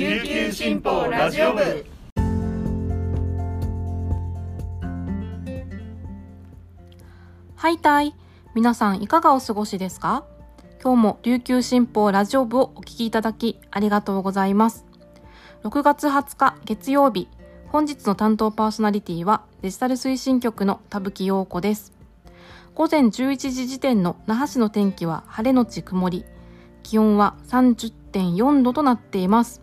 琉球新報ラジオ部。はいたい皆さんいかがお過ごしですか？今日も琉球新報ラジオ部をお聞きいただきありがとうございます。6月20日月曜日本日の担当パーソナリティはデジタル推進局の田吹陽子です。午前11時時点の那覇市の天気は晴れのち曇り。気温は30.4度となっています。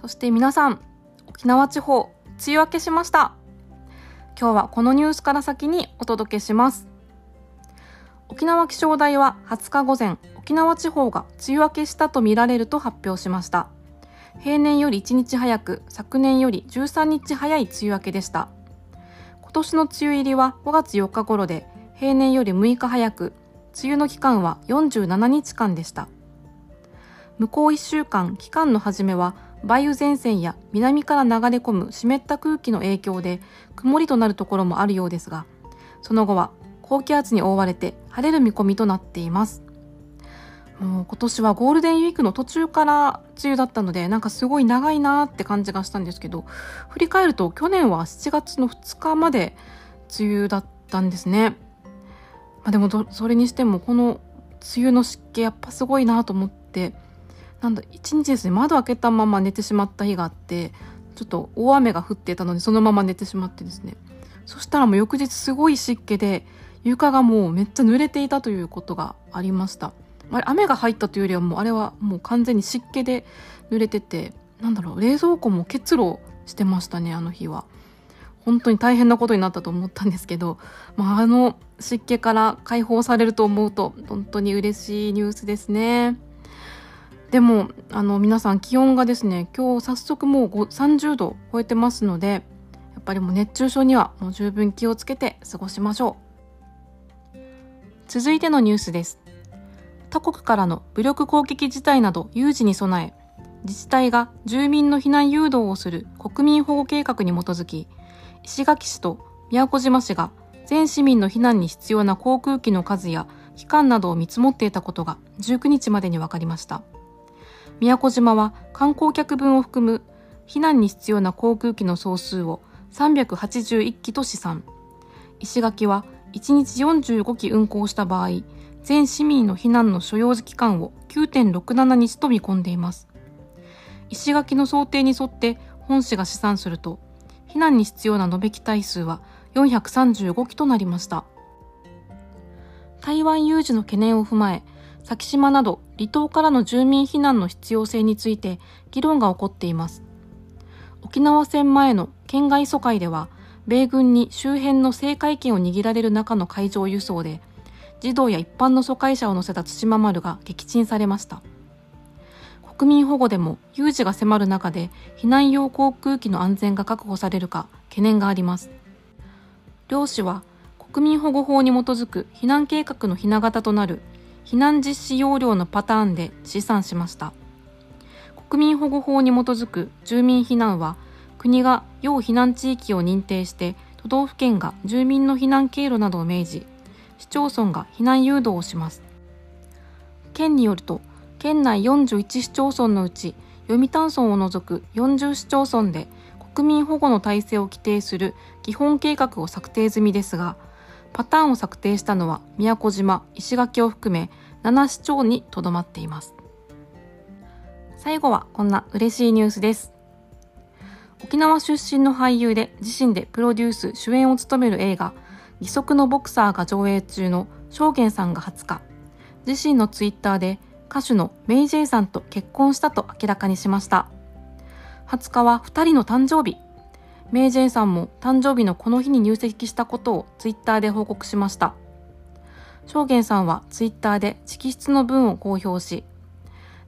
そして皆さん沖縄地方梅雨明けしました。今日はこのニュースから先にお届けします。沖縄気象台は20日午前沖縄地方が梅雨明けしたとみられると発表しました。平年より1日早く昨年より13日早い梅雨明けでした。今年の梅雨入りは5月4日頃で平年より6日早く梅雨の期間は47日間でした。向こう1週間期間の初めは梅雨前線や南から流れ込む湿った空気の影響で曇りとなるところもあるようですがその後は高気圧に覆われて晴れる見込みとなっています。もう今年はゴールデンウィークの途中から梅雨だったのでなんかすごい長いなって感じがしたんですけど振り返ると去年は7月の2日まで梅雨だったんですね、まあ、でもそれにしてもこの梅雨の湿気やっぱすごいなと思ってなんだ一日ですね窓開けたまま寝てしまった日があってちょっと大雨が降ってたのでそのまま寝てしまってですね。そしたらもう翌日すごい湿気で床がもうめっちゃ濡れていたということがありました。あれ雨が入ったというよりはもうあれはもう完全に湿気で濡れててなんだろう冷蔵庫も結露してましたねあの日は。本当に大変なことになったと思ったんですけど、まあ、あの湿気から解放されると思うと本当に嬉しいニュースですね。でもあの皆さん気温がですね今日早速もう30度超えてますのでやっぱりもう熱中症にはもう十分気をつけて過ごしましょう続いてのニュースです他国からの武力攻撃事態など有事に備え自治体が住民の避難誘導をする国民保護計画に基づき石垣市と宮古島市が全市民の避難に必要な航空機の数や期間などを見積もっていたことが19日までに分かりました。宮古島は観光客分を含む避難に必要な航空機の総数を381機と試算。石垣は1日45機運航した場合、全市民の避難の所要期間を9.67日と見込んでいます。石垣の想定に沿って本市が試算すると、避難に必要な延べ機体数は435機となりました。台湾有事の懸念を踏まえ、先島など離島からの住民避難の必要性について議論が起こっています。沖縄戦前の県外疎開では、米軍に周辺の政界権を握られる中の海上輸送で、児童や一般の疎開者を乗せた対馬丸が撃沈されました。国民保護でも有事が迫る中で避難用航空機の安全が確保されるか懸念があります。両氏は国民保護法に基づく避難計画のひな形となる避難実施要領のパターンで試算しました。国民保護法に基づく住民避難は、国が要避難地域を認定して都道府県が住民の避難経路などを明示、市町村が避難誘導をします。県によると、県内41市町村のうち、読谷村を除く40市町村で国民保護の体制を規定する基本計画を策定済みですが、パターンを策定したのは宮古島、石垣を含め7市町にとどまっています。最後はこんな嬉しいニュースです。沖縄出身の俳優で自身でプロデュース主演を務める映画義足のボクサーが上映中の証言さんが20日、自身のツイッターで歌手のメイジェイさんと結婚したと明らかにしました。20日は2人の誕生日メイジェイさんも誕生日のこの日に入籍したことをツイッターで報告しました。証言さんはツイッターで直筆の文を公表し、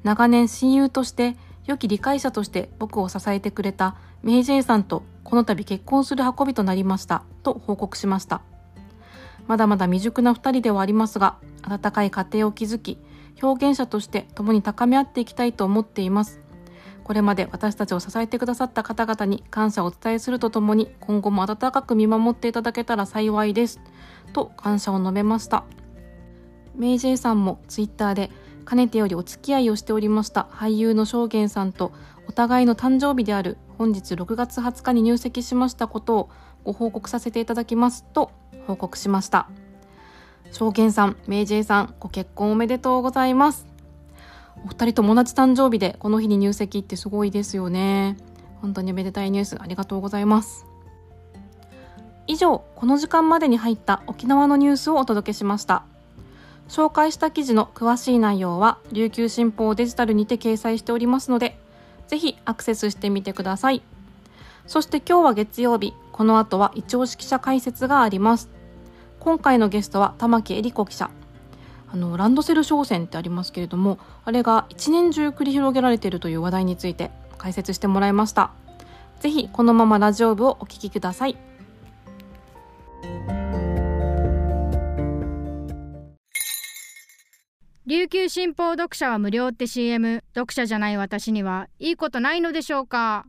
長年親友として良き理解者として僕を支えてくれたメイジェイさんとこの度結婚する運びとなりましたと報告しました。まだまだ未熟な二人ではありますが、温かい家庭を築き、表現者として共に高め合っていきたいと思っています。これまで私たちを支えてくださった方々に感謝をお伝えするとともに、今後も温かく見守っていただけたら幸いです。と感謝を述べました。メイジェイさんもツイッターで、かねてよりお付き合いをしておりました俳優の証言さんとお互いの誕生日である本日6月20日に入籍しましたことをご報告させていただきますと報告しました証言さん、明治さんご結婚おめでとうございますお二人とも同じ誕生日でこの日に入籍ってすごいですよね。本当におめでたいニュースありがとうございます。以上この時間までに入った沖縄のニュースをお届けしました。紹介した記事の詳しい内容は琉球新報デジタルにて掲載しておりますのでぜひアクセスしてみてください。そして今日は月曜日この後は一押し記者解説があります。今回のゲストは玉木恵理子記者。あのランドセル商戦ってありますけれどもあれが一年中繰り広げられているという話題について解説してもらいました。ぜひこのままラジオ部をお聞きください。琉球新報読者は無料って CM 読者じゃない私にはいいことないのでしょうか。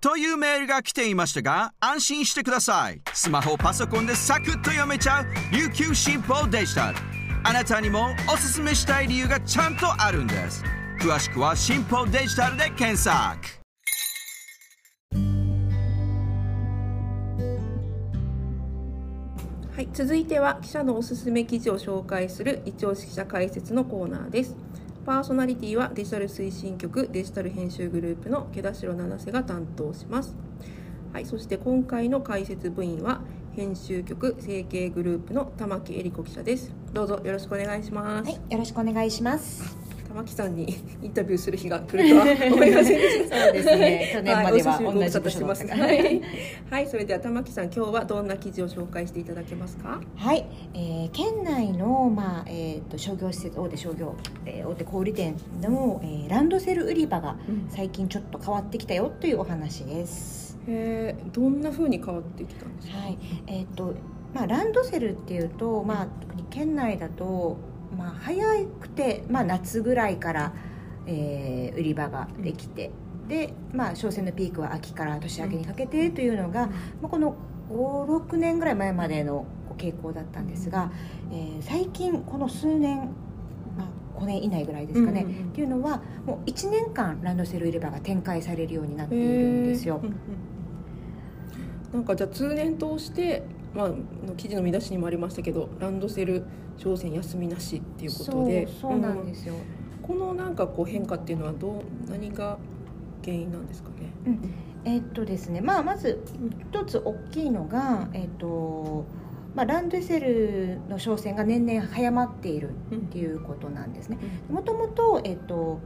というメールが来ていましたが安心してください。スマホパソコンでサクッと読めちゃう琉球新報デジタルあなたにもおすすめしたい理由がちゃんとあるんです詳しくは新報デジタルで検索はい、続いては記者のおすすめ記事を紹介する一押し記者解説のコーナーです。パーソナリティはデジタル推進局デジタル編集グループの毛田代七瀬が担当します。はい、そして今回の解説部員は編集局成形グループの玉木恵理子記者です。どうぞよろしくお願いします。はい、よろしくお願いします。玉木さんに インタビューする日が来るとは 思いませんでした。そうですね去年までははい、同じ部署署だったはい、はい、それでは玉木さん今日はどんな記事を紹介していただけますか？はい、えー県内のまあえっ、と商業施設大手商業、えー大手小売店の、えーランドセル売り場が最近ちょっと変わってきたよというお話です。へえ、どんな風に変わってきたんですか？はい、えっ、とまあランドセルっていうとまあ特に県内だとまあ早くてまあ夏ぐらいから、えー売り場ができて。でまあ、商戦のピークは秋から年明けにかけてというのが、まあ、この56年ぐらい前までの傾向だったんですが、えー最近この数年、まあ、5年以内ぐらいですかね、うんうんうんっていうのはもう1年間ランドセル売り場が展開されるようになっているんですよ。うんうんなんかじゃあ通年通して、まあ、の記事の見出しにもありましたけどランドセル商戦休みなしっていうことで。そうそうなんですよ、うん。このなんかこう変化っていうのはどう何が原因なんですかね？えっとですねまあまず一つ大きいのが、えっとまあ、ランドセルの商戦が年々早まっているっていうことなんですね。もともと、えっと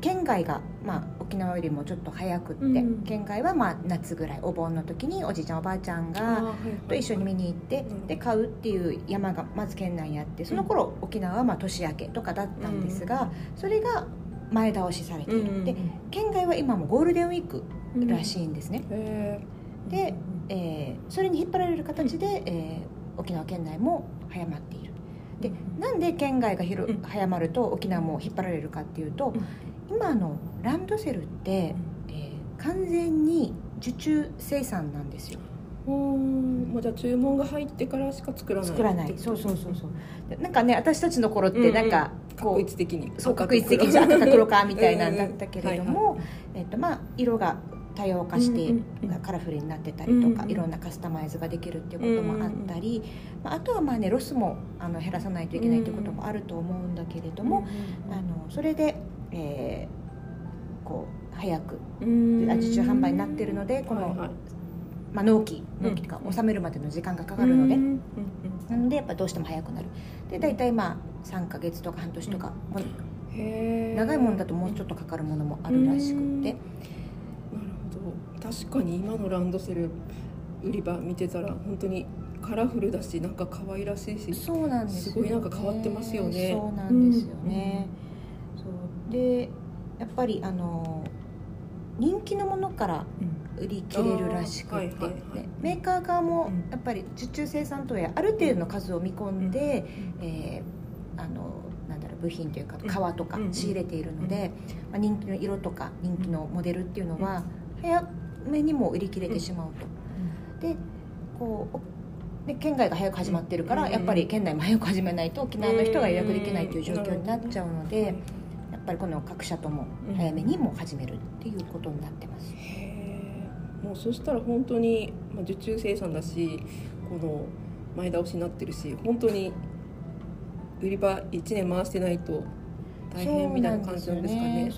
県外が、まあ、沖縄よりもちょっと早くって、うん。県外はまあ夏ぐらいお盆の時におじいちゃんおばあちゃんがと一緒に見に行ってうん。で買うっていう山がまず県内にあってその頃沖縄はまあ年明けとかだったんですがそれが前倒しされている、で県外は今もゴールデンウィークらしいんですね、へで、えーそれに引っ張られる形で、えー沖縄県内も早まっている。でなんで県外が広うん。早まると沖縄も引っ張られるかっていうと、今のランドセルって、えー完全に受注生産なんですよ。おーまあじゃあ注文が入ってからしか作らない作らない。そうそうそうそう。でなんかね私たちの頃ってなんかこう、確率的に。そう確率的に。赤か黒かみたいなんうんだったけれども、えっとまあ、色が多様化してうんうんうん。カラフルになってたりとか、うんうんいろんなカスタマイズができるっていうこともあったり、まあ、あとはまあねロスもあの減らさないといけないっていうこともあると思うんだけれども、あのそれで、えーこう早くの受注販売になってるのでこの、はいはい。まあ、納期うん。納期とか納めるまでの時間がかかるので、なのでやっぱどうしても早くなる。で大体まあ3ヶ月とか半年とか、もううん長いものだともうちょっとかかるものもあるらしくって。なるほど。確かに今のランドセル売り場見てたら本当にカラフルだしなんか可愛らしいしそうなんですよ、すごいなんか変わってますよね。そうなんですよね、そうでやっぱりあの人気のものから売り切れるらしくて、メーカー側もうん。やっぱり受注生産等やある程度の数を見込んで、えーあのなんだろう部品というかうん。革とかうん仕入れているので、まあ、人気の色とか人気のモデルっていうのは早めにも売り切れてしまうと。でこうおで県外が早く始まってるから、うん。やっぱり県内も早く始めないと沖縄の人が予約できないという状況になっちゃうので、ぱりこの各社とも早めにもう始めるっていうことになってます。へー。もうそしたら本当に、まあ、受注生産だしこの前倒しになってるし本当に売り場1年回してないと大変みたいな感じなんですかね。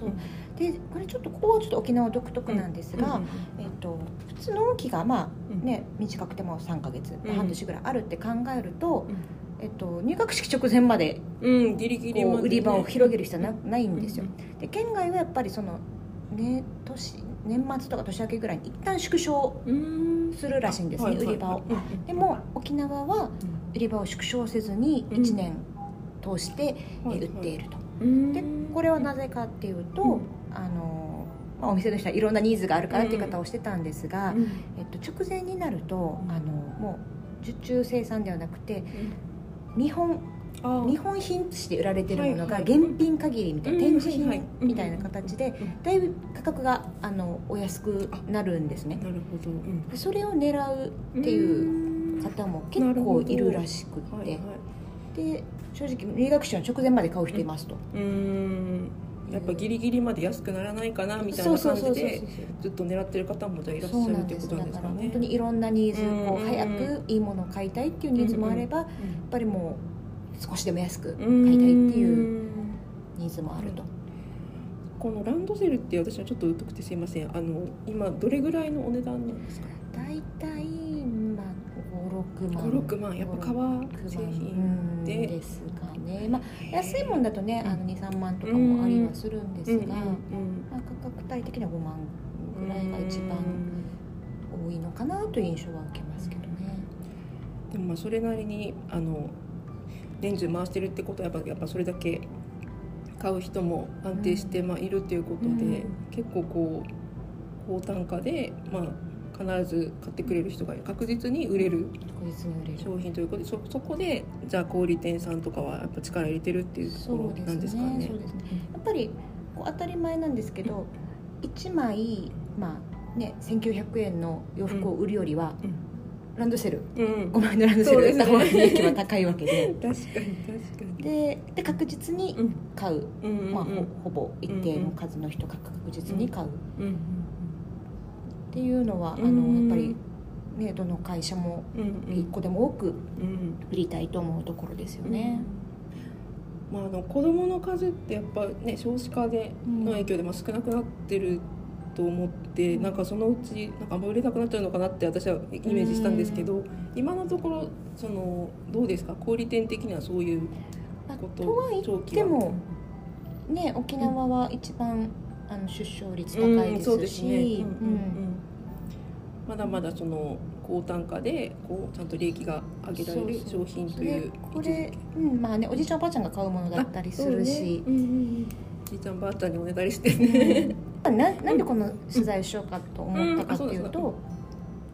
でこれちょっとここはちょっと沖縄独特なんですが、えっと、普通の納期がまうん。あね、短くても3ヶ月、うん。半年ぐらいあるって考えると、うんえっと、入学式直前までうん、ギリギリまで、こう売り場を広げる必要はなないんるですよ。で県外はやっぱりその、ね、年年末とか年明けぐらいに一旦縮小うんするらしいんですね、はいはい売り場を。うん。でも沖縄は売り場を縮小せずにうん1年通して、えはい売っていると。うん。でこれはなぜかっていうと、うん。あのまあ、お店の人はいろんなニーズがあるからっていう方をしてたんですが、うん。えっと、直前になるとあのもう受注生産ではなくて見本あー。見本品として売られてるものが現品限りみたいなうん展示品みたいな形でうんだいぶ価格があのお安くなるんですね。なるほど、うん。それを狙うっていう方も結構いるらしくはいはい。で正直入学式の直前まで買う人いますと。うんやっぱギリギリまで安くならないかなみたいな感じでずっと狙ってる方もじゃあいらっしゃるっていうことなんですかね。本当にいろんなニーズうんこう早くいいものを買いたいっていうニーズもあればやっぱりもう少しでも安く買いたいっていうニーズもあると。このランドセルって私はちょっと疎くてすいません。あの今どれぐらいのお値段なんですか？大体まあ56万。56万。やっぱ革製品で。でですかね、まあ、安いもんだとねあの23万とかもありはするんですが、まあ、価格帯的には5万ぐらいが一番多いのかなという印象は受けますけどね。でもまあそれなりにあの年中回してるってことはやっぱやっぱそれだけ買う人も安定して、まあ、いるっていうことで、うん。結構こう高単価で、まあ、必ず買ってくれる人がいる確実に売れる。商品ということでそそこでじゃあ小売店さんとかはやっぱ力入れてるっていうところなんですかね。そうですねやっぱりこう当たり前なんですけど1枚、まあね、1900円の洋服を売るよりは、うん。ランドセル。うん。5万円のランドセル。売った方が利益は高いわけで。確かに確かに。でで確実にう。ん。買う、うん。うん。まあ、ほほぼ一定の数の人が確実に買う。っうんていうのは、うん。あのやっぱり、ね、どの会社もうん。一個でも多くうん。売りたいと思うところですよね。まあ、あの子どもの数ってやっぱね少子化での影響でまあ少なくなってると思って、なんかそのうちなんかあんま売れなくなっちゃうのかなって私はイメージしたんですけど、今のところそのどうですか？小売店的にはそういうまあこととは言ってもね沖縄は一番、あの出生率高いでし、ですすまだまだその高単価でこうちゃんと利益が上げられる商品というでこれ、うんまあね、おじいちゃんおばあちゃんが買うものだったりするし、ねうんうんうん。じいちゃんばあちゃんにおねだりしてね、ななんでこの取材をしようかと思ったかっていううん。あと、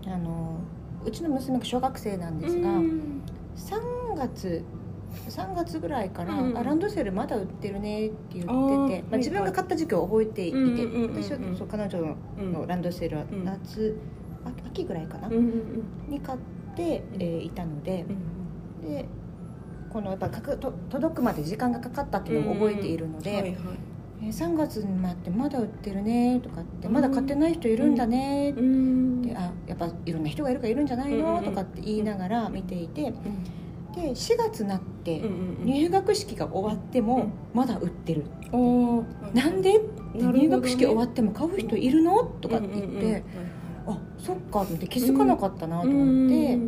あのうちの娘が小学生なんですが、うん。3月3月ぐらいから、うん。あランドセルまだ売ってるねって言っててあーまあ、はい自分が買った時期を覚えていて、うんうんうんうん私はそう彼女のうん。ランドセルはうん秋ぐらいかな、うんうんに買って、えーいたのでうんでこのやっぱと届くまで時間がかかったっていうのを覚えているので、はいはい。えー3月になってまだ売ってるねとかってまだ買ってない人いるんだねって、うんあやっぱいろんな人がいるからいるんじゃないの、うんうんうん。とかって言いながら見ていてで4月になって、うんうんうん。入学式が終わってもまだ売ってる、あー。なんで？入学式終わっても買う人いるの？とかって言って、あそっかと思って気づかなかったなと思って、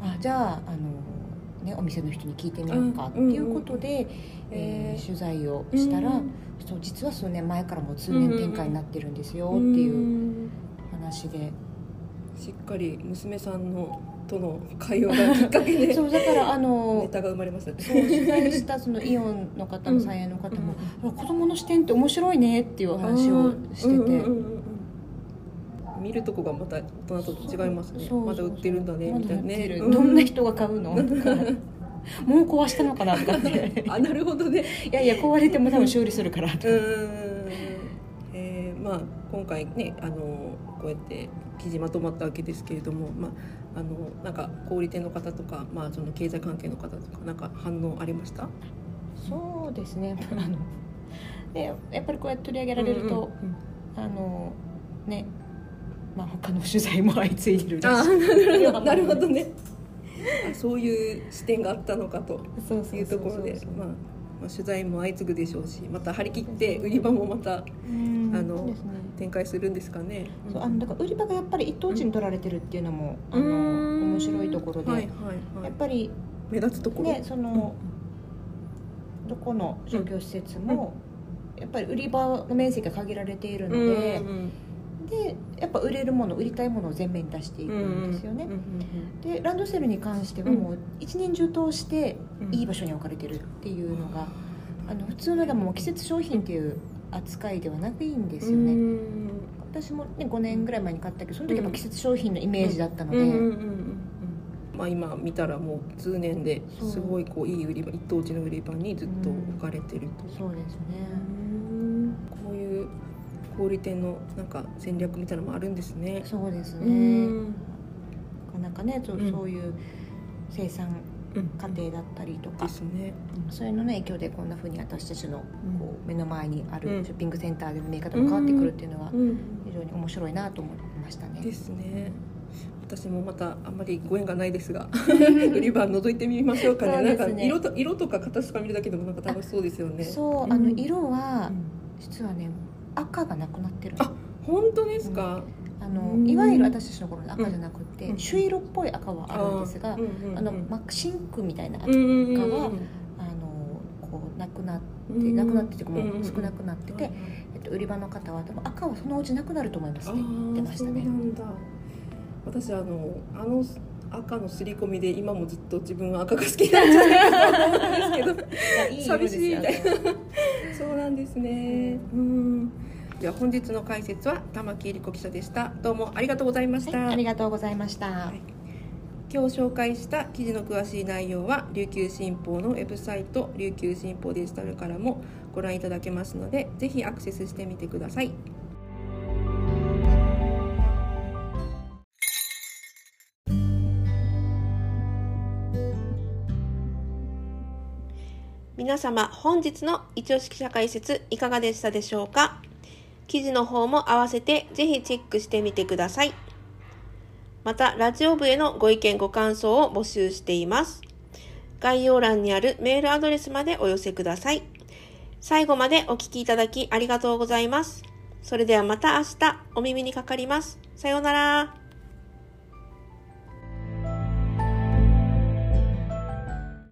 あじゃああの、ね、お店の人に聞いてみようかっていうことで、えー取材をしたら、うん。そう実は数年前からもう通年展開になってるんですよっていううん話で、しっかり娘さんのとの会話がきっかけで そうだからあネのタが生まれましたね。そう取材したその イオンの方もうん。三円の方も、あ子供の視点って面白いねっていうお話をしてて、うんうんうんうん見るとこがまた大人と違いますね。まだ売ってるんだねまみたいなね。どんな人が買うの？もう壊したのかなとかって。あなるほどね。いやいや壊れても多分修理するから。とかえーまあ、今回ねあのこうやって記事まとまったわけですけれども、まあ、あのなんか小売店の方とか、まあ、その経済関係の方とかなんか反応ありました？そうですね。あのでやっぱりこうやって取り上げられると、あのねまあ他の取材も相次いでるらあしい。ーなるほど。ね。あそういう視点があったのかというところで取材も相次ぐでしょうしまた張り切って売り場もまたうん。あの展開するんですかね。そうあのだから売り場がやっぱり一等地に取られてるっていうのも、あの面白いところで、はいはいはい。やっぱり目立つところ、ねその、どこの商業施設も、やっぱり売り場の面積が限られているのうんで、うんでやっぱ売れるもの売りたいものを前面に出していくんですよね。でランドセルに関してはもう一年中通してうんいい場所に置かれてるっていうのが、あの普通のでも季節商品っていう扱いではないんですよね。うん。私もね5年ぐらい前に買ったけどその時は季節商品のイメージだったので、まあ、今見たらもう通年ですごいこういい売り場一等地の売り場にずっと置かれてると、そうですね。小売店のなんか戦略みたいなのもあるんですね。そうですうね。んなかなかねそう,、うん。そういう生産うん。過程だったりとか、ですね。そういうのの影響でこんなふうに私たちのうん。こう目の前にあうん。るショッピングセンターでの見え方も変わってくるっていうのはうん。非常に面白いなと思いましたね。ですね。私もまたあんまりご縁がないですが 売り場覗いてみましょうかね。ね。なんか色と色とか形とか見るだけでもなんか楽しそうですよね。そう、うん。あの色はうん。実はね赤がなくなってる。あ本当ですか、あのうん。いわゆる私たちの頃の赤じゃなくて、うん。朱色っぽい赤はあるんですが、あの真っシンクみたいな赤うんうんうんが、あのこうなくなって、なくなってってもう少なくなってて、えっと、売り場の方は多分赤はそのうちなくなると思いますって言ってましたね。あーそうなんだ。私あのあの赤の刷り込みで今もずっと自分は赤が好きなんじゃないかと思うんですけど。いい寂しいみたいそうなんですね。うん。では本日の解説は玉木恵理子記者でした。どうもありがとうございました、はい、ありがとうございました、はい。今日紹介した記事の詳しい内容は琉球新報のウェブサイト琉球新報デジタルからもご覧いただけますのでぜひアクセスしてみてください皆様本日の一押し記者解説いかがでしたでしょうか？記事の方も合わせてぜひチェックしてみてくださいまた、ラジオ部へのご意見ご感想を募集しています。概要欄にあるメールアドレスまでお寄せください。最後までお聞きいただきありがとうございます。それではまた明日お耳にかかります。さようなら。